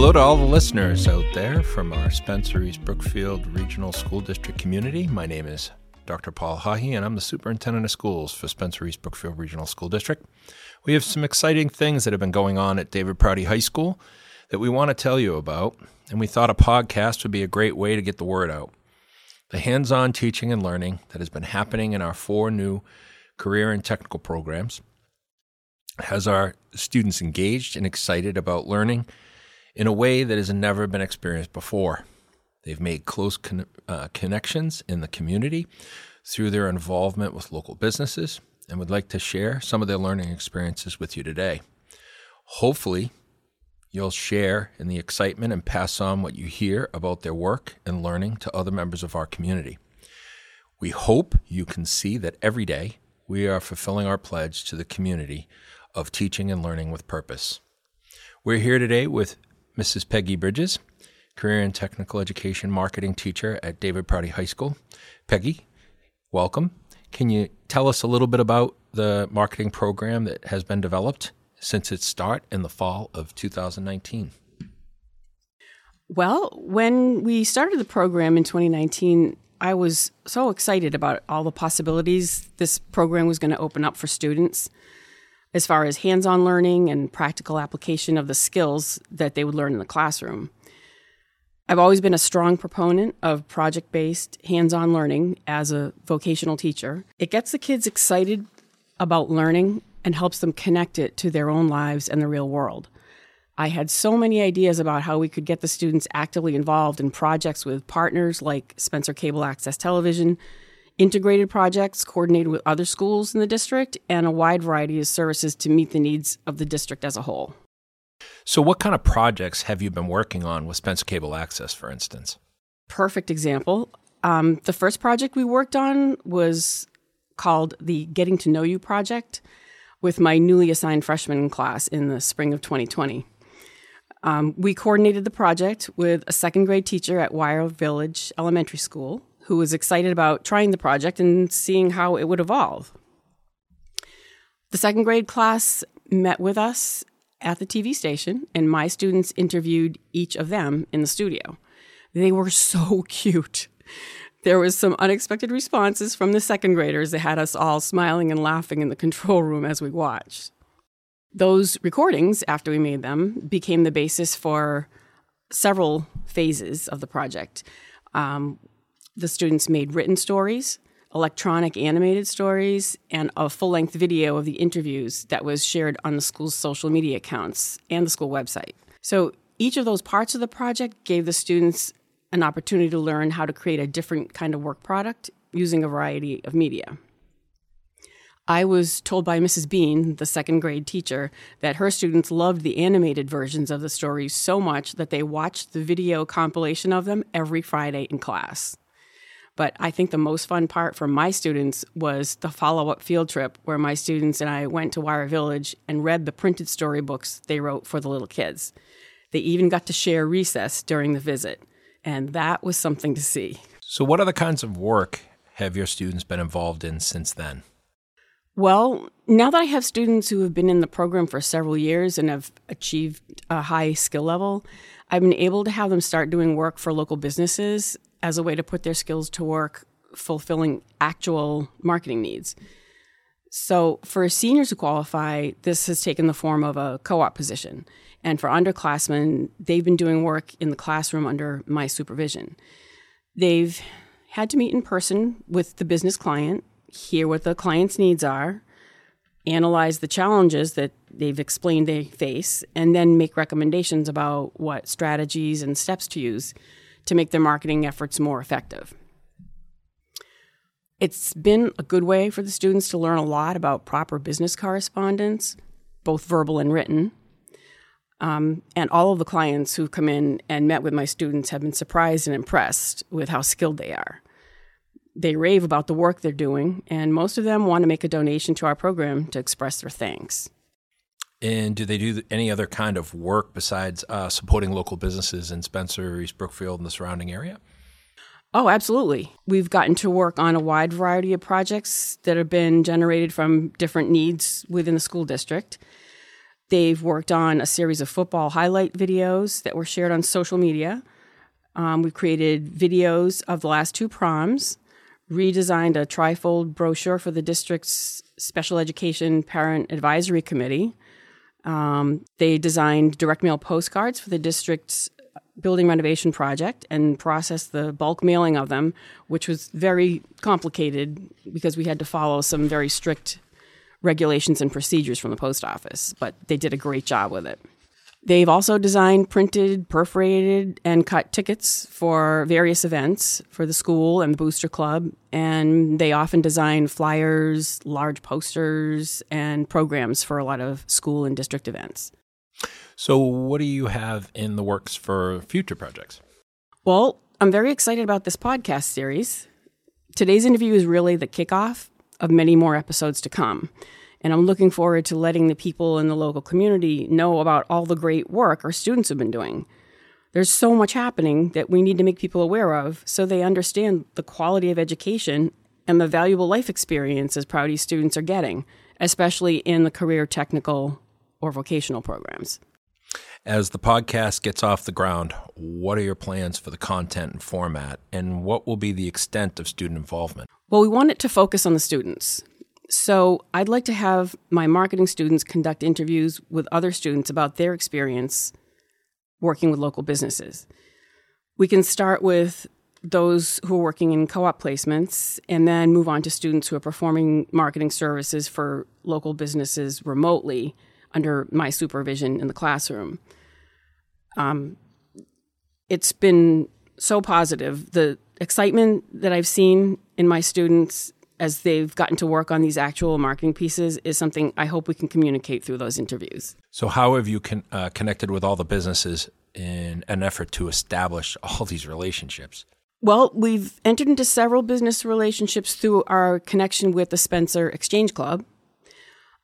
Hello to all the listeners out there from our Spencer East Brookfield Regional School District community. My name is Dr. Paul Haughey, and I'm the Superintendent of Schools for Spencer East Brookfield Regional School District. We have some exciting things that have been going on at David Prouty High School that we want to tell you about, and we thought a podcast would be a great way to get the word out. The hands on teaching and learning that has been happening in our four new career and technical programs has our students engaged and excited about learning in a way that has never been experienced before. They've made close con- uh, connections in the community through their involvement with local businesses and would like to share some of their learning experiences with you today. Hopefully, you'll share in the excitement and pass on what you hear about their work and learning to other members of our community. We hope you can see that every day we are fulfilling our pledge to the community of teaching and learning with purpose. We're here today with Mrs. Peggy Bridges, career and technical education marketing teacher at David Prouty High School. Peggy, welcome. Can you tell us a little bit about the marketing program that has been developed since its start in the fall of 2019? Well, when we started the program in 2019, I was so excited about all the possibilities this program was going to open up for students as far as hands on learning and practical application of the skills that they would learn in the classroom. I've always been a strong proponent of project based hands on learning as a vocational teacher. It gets the kids excited about learning and helps them connect it to their own lives and the real world. I had so many ideas about how we could get the students actively involved in projects with partners like Spencer Cable Access Television, integrated projects coordinated with other schools in the district, and a wide variety of services to meet the needs of the district as a whole. So, what kind of projects have you been working on with Spencer Cable Access, for instance? Perfect example. Um, the first project we worked on was called the Getting to Know You Project with my newly assigned freshman class in the spring of 2020. Um, we coordinated the project with a second grade teacher at Wire Village Elementary School who was excited about trying the project and seeing how it would evolve. The second grade class met with us at the TV station, and my students interviewed each of them in the studio. They were so cute. There was some unexpected responses from the second graders that had us all smiling and laughing in the control room as we watched. Those recordings, after we made them, became the basis for several phases of the project. Um, the students made written stories, electronic animated stories, and a full length video of the interviews that was shared on the school's social media accounts and the school website. So each of those parts of the project gave the students an opportunity to learn how to create a different kind of work product using a variety of media. I was told by Mrs. Bean, the second grade teacher, that her students loved the animated versions of the stories so much that they watched the video compilation of them every Friday in class. But I think the most fun part for my students was the follow up field trip where my students and I went to Wire Village and read the printed storybooks they wrote for the little kids. They even got to share recess during the visit, and that was something to see. So, what other kinds of work have your students been involved in since then? Well, now that I have students who have been in the program for several years and have achieved a high skill level, I've been able to have them start doing work for local businesses as a way to put their skills to work fulfilling actual marketing needs. So, for seniors who qualify, this has taken the form of a co op position. And for underclassmen, they've been doing work in the classroom under my supervision. They've had to meet in person with the business client, hear what the client's needs are, analyze the challenges that they've explained they face, and then make recommendations about what strategies and steps to use to make their marketing efforts more effective. It's been a good way for the students to learn a lot about proper business correspondence, both verbal and written. Um, and all of the clients who've come in and met with my students have been surprised and impressed with how skilled they are. They rave about the work they're doing, and most of them want to make a donation to our program to express their thanks. And do they do any other kind of work besides uh, supporting local businesses in Spencer, East Brookfield, and the surrounding area? Oh, absolutely. We've gotten to work on a wide variety of projects that have been generated from different needs within the school district. They've worked on a series of football highlight videos that were shared on social media. Um, we've created videos of the last two proms, redesigned a trifold brochure for the district's special education parent advisory committee. Um, they designed direct mail postcards for the district's building renovation project and processed the bulk mailing of them, which was very complicated because we had to follow some very strict regulations and procedures from the post office, but they did a great job with it. They've also designed, printed, perforated, and cut tickets for various events for the school and the Booster Club. And they often design flyers, large posters, and programs for a lot of school and district events. So, what do you have in the works for future projects? Well, I'm very excited about this podcast series. Today's interview is really the kickoff of many more episodes to come. And I'm looking forward to letting the people in the local community know about all the great work our students have been doing. There's so much happening that we need to make people aware of so they understand the quality of education and the valuable life experiences Prouty students are getting, especially in the career technical or vocational programs. As the podcast gets off the ground, what are your plans for the content and format, and what will be the extent of student involvement? Well, we want it to focus on the students. So I'd like to have my marketing students conduct interviews with other students about their experience working with local businesses. We can start with those who are working in co op placements and then move on to students who are performing marketing services for local businesses remotely under my supervision in the classroom. Um, it's been so positive. The excitement that I've seen in my students as they've gotten to work on these actual marketing pieces is something I hope we can communicate through those interviews. So, how have you con- uh, connected with all the businesses in an effort to establish all these relationships? Well, we've entered into several business relationships through our connection with the Spencer Exchange Club,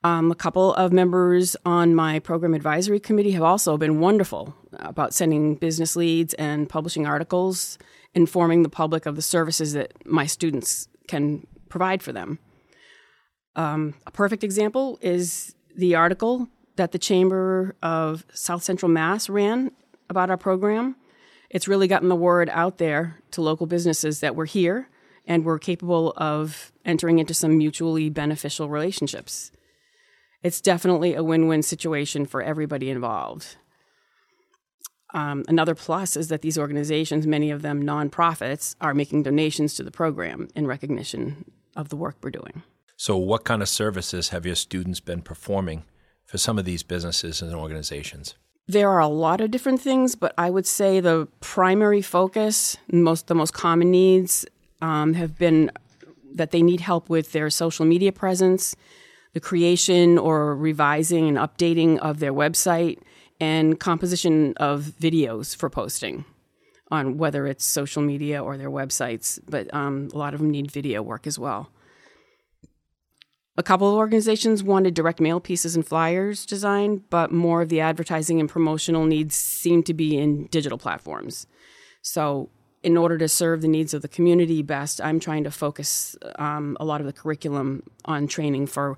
um, a couple of members on my program advisory committee have also been wonderful about sending business leads and publishing articles, informing the public of the services that my students can provide for them. Um, a perfect example is the article that the Chamber of South Central Mass ran about our program. It's really gotten the word out there to local businesses that we're here and we're capable of entering into some mutually beneficial relationships it's definitely a win win situation for everybody involved. Um, another plus is that these organizations, many of them nonprofits, are making donations to the program in recognition of the work we're doing. So, what kind of services have your students been performing for some of these businesses and organizations? There are a lot of different things, but I would say the primary focus, most the most common needs, um, have been that they need help with their social media presence, the creation or revising and updating of their website and composition of videos for posting on whether it's social media or their websites, but um, a lot of them need video work as well. A couple of organizations wanted direct mail pieces and flyers designed, but more of the advertising and promotional needs seem to be in digital platforms. So, in order to serve the needs of the community best, I'm trying to focus um, a lot of the curriculum on training for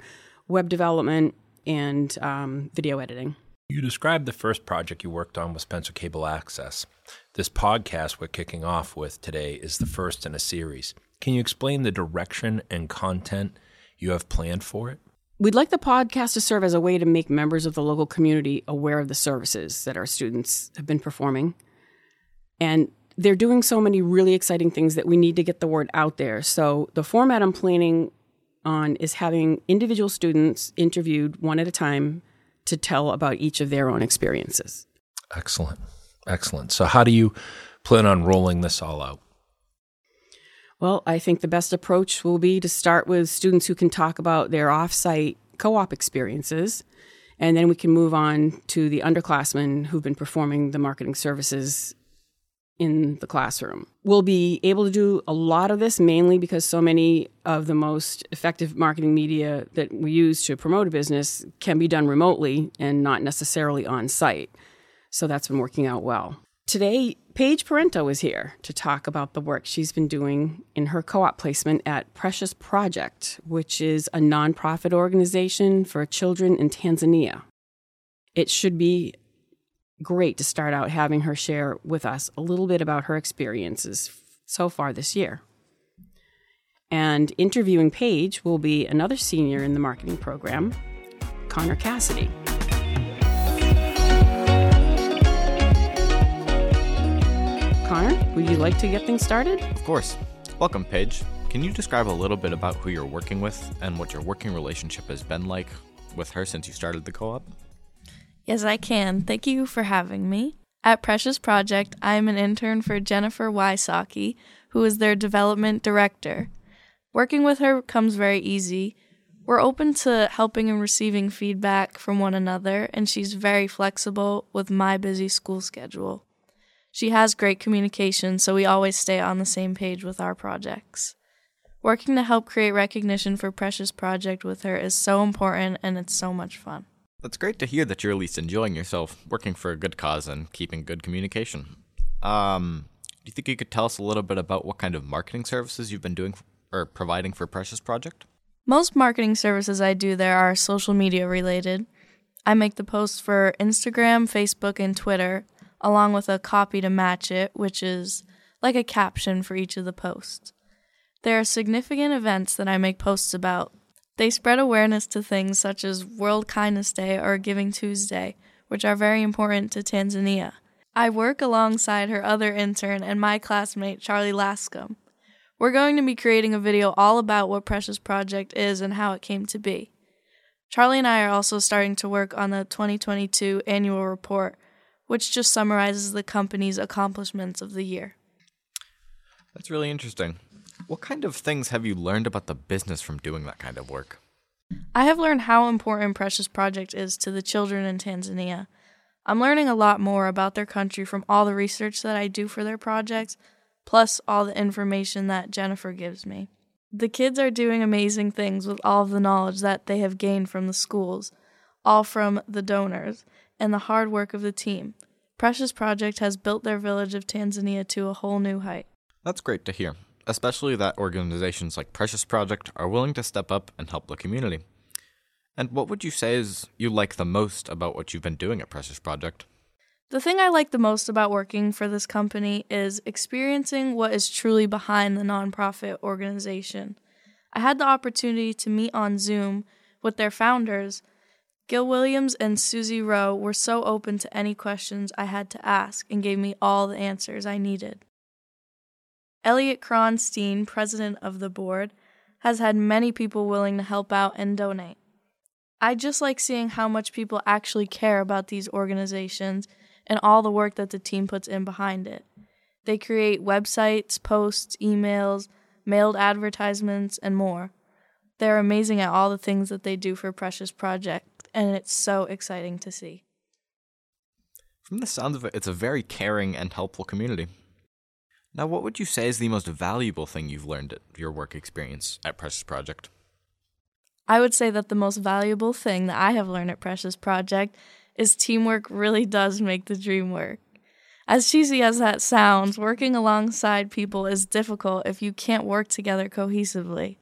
web development, and um, video editing. You described the first project you worked on with Spencer Cable Access. This podcast we're kicking off with today is the first in a series. Can you explain the direction and content you have planned for it? We'd like the podcast to serve as a way to make members of the local community aware of the services that our students have been performing. And they're doing so many really exciting things that we need to get the word out there. So, the format I'm planning on is having individual students interviewed one at a time to tell about each of their own experiences. Excellent. Excellent. So, how do you plan on rolling this all out? Well, I think the best approach will be to start with students who can talk about their offsite co op experiences, and then we can move on to the underclassmen who've been performing the marketing services in the classroom. We'll be able to do a lot of this mainly because so many of the most effective marketing media that we use to promote a business can be done remotely and not necessarily on site. So that's been working out well. Today, Paige Parento is here to talk about the work she's been doing in her co op placement at Precious Project, which is a nonprofit organization for children in Tanzania. it should be great to start out having her share with us a little bit about her experiences so far this year. And interviewing Paige will be another senior in the marketing program, Connor Cassidy. Connor, would you like to get things started? Of course. Welcome, Paige. Can you describe a little bit about who you're working with and what your working relationship has been like with her since you started the co op? Yes, I can. Thank you for having me. At Precious Project, I am an intern for Jennifer Wysocki, who is their development director. Working with her comes very easy. We're open to helping and receiving feedback from one another, and she's very flexible with my busy school schedule. She has great communication, so we always stay on the same page with our projects. Working to help create recognition for Precious Project with her is so important and it's so much fun. That's great to hear that you're at least enjoying yourself, working for a good cause, and keeping good communication. Um, do you think you could tell us a little bit about what kind of marketing services you've been doing or providing for Precious Project? Most marketing services I do there are social media related. I make the posts for Instagram, Facebook, and Twitter, along with a copy to match it, which is like a caption for each of the posts. There are significant events that I make posts about, they spread awareness to things such as World Kindness Day or Giving Tuesday, which are very important to Tanzania. I work alongside her other intern and my classmate, Charlie Lascom. We're going to be creating a video all about what Precious Project is and how it came to be. Charlie and I are also starting to work on the 2022 annual report, which just summarizes the company's accomplishments of the year. That's really interesting. What kind of things have you learned about the business from doing that kind of work? I have learned how important Precious Project is to the children in Tanzania. I'm learning a lot more about their country from all the research that I do for their projects, plus all the information that Jennifer gives me. The kids are doing amazing things with all of the knowledge that they have gained from the schools, all from the donors, and the hard work of the team. Precious Project has built their village of Tanzania to a whole new height. That's great to hear especially that organizations like Precious Project are willing to step up and help the community. And what would you say is you like the most about what you've been doing at Precious Project? The thing I like the most about working for this company is experiencing what is truly behind the nonprofit organization. I had the opportunity to meet on Zoom with their founders. Gil Williams and Susie Rowe were so open to any questions I had to ask and gave me all the answers I needed. Elliot Kronstein, president of the board, has had many people willing to help out and donate. I just like seeing how much people actually care about these organizations and all the work that the team puts in behind it. They create websites, posts, emails, mailed advertisements, and more. They're amazing at all the things that they do for Precious Project, and it's so exciting to see. From the sounds of it, it's a very caring and helpful community. Now, what would you say is the most valuable thing you've learned at your work experience at Precious Project? I would say that the most valuable thing that I have learned at Precious Project is teamwork really does make the dream work. As cheesy as that sounds, working alongside people is difficult if you can't work together cohesively.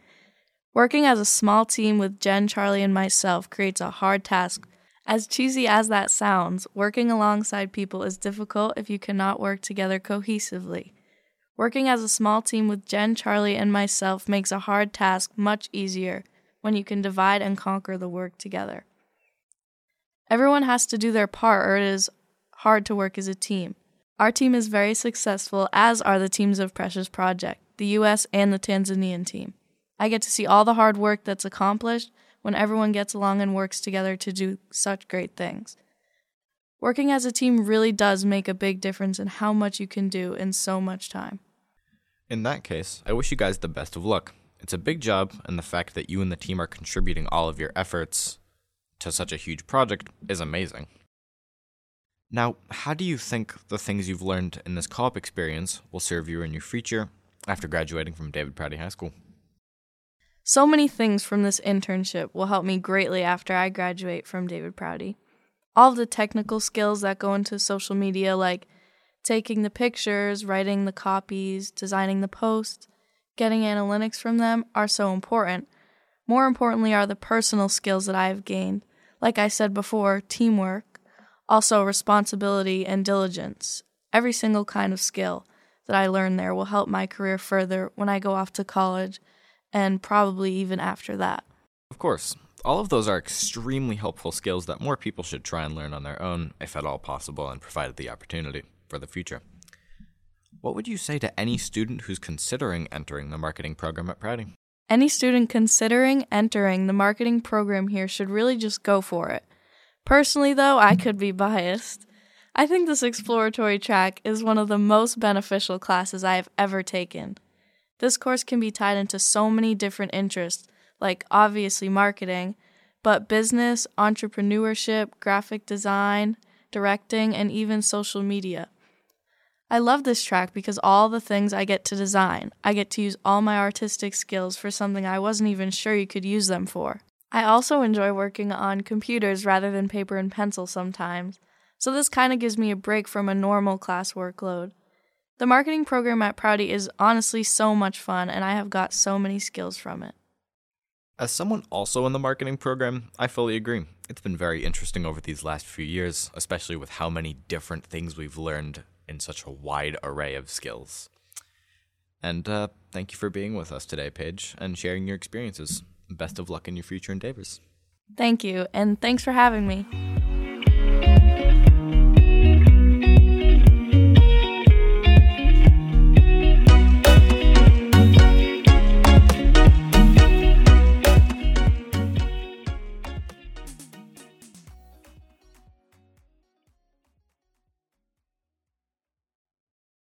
Working as a small team with Jen, Charlie, and myself creates a hard task. As cheesy as that sounds, working alongside people is difficult if you cannot work together cohesively. Working as a small team with Jen, Charlie, and myself makes a hard task much easier when you can divide and conquer the work together. Everyone has to do their part, or it is hard to work as a team. Our team is very successful, as are the teams of Precious Project, the US and the Tanzanian team. I get to see all the hard work that's accomplished when everyone gets along and works together to do such great things. Working as a team really does make a big difference in how much you can do in so much time. In that case, I wish you guys the best of luck. It's a big job, and the fact that you and the team are contributing all of your efforts to such a huge project is amazing. Now, how do you think the things you've learned in this co op experience will serve you in your future after graduating from David Prouty High School? So many things from this internship will help me greatly after I graduate from David Prouty. All the technical skills that go into social media, like taking the pictures, writing the copies, designing the posts, getting analytics from them are so important. More importantly, are the personal skills that I have gained. Like I said before, teamwork, Also, responsibility and diligence. Every single kind of skill that I learn there will help my career further when I go off to college and probably even after that. Of course, all of those are extremely helpful skills that more people should try and learn on their own, if at all possible, and provided the opportunity for the future. What would you say to any student who's considering entering the marketing program at Prouty? Any student considering entering the marketing program here should really just go for it. Personally, though, I could be biased. I think this exploratory track is one of the most beneficial classes I have ever taken. This course can be tied into so many different interests, like obviously marketing, but business, entrepreneurship, graphic design, directing, and even social media. I love this track because all the things I get to design, I get to use all my artistic skills for something I wasn't even sure you could use them for. I also enjoy working on computers rather than paper and pencil sometimes, so this kind of gives me a break from a normal class workload. The marketing program at Prouty is honestly so much fun, and I have got so many skills from it. As someone also in the marketing program, I fully agree. It's been very interesting over these last few years, especially with how many different things we've learned in such a wide array of skills. And uh, thank you for being with us today, Paige, and sharing your experiences. Best of luck in your future endeavors. Thank you, and thanks for having me.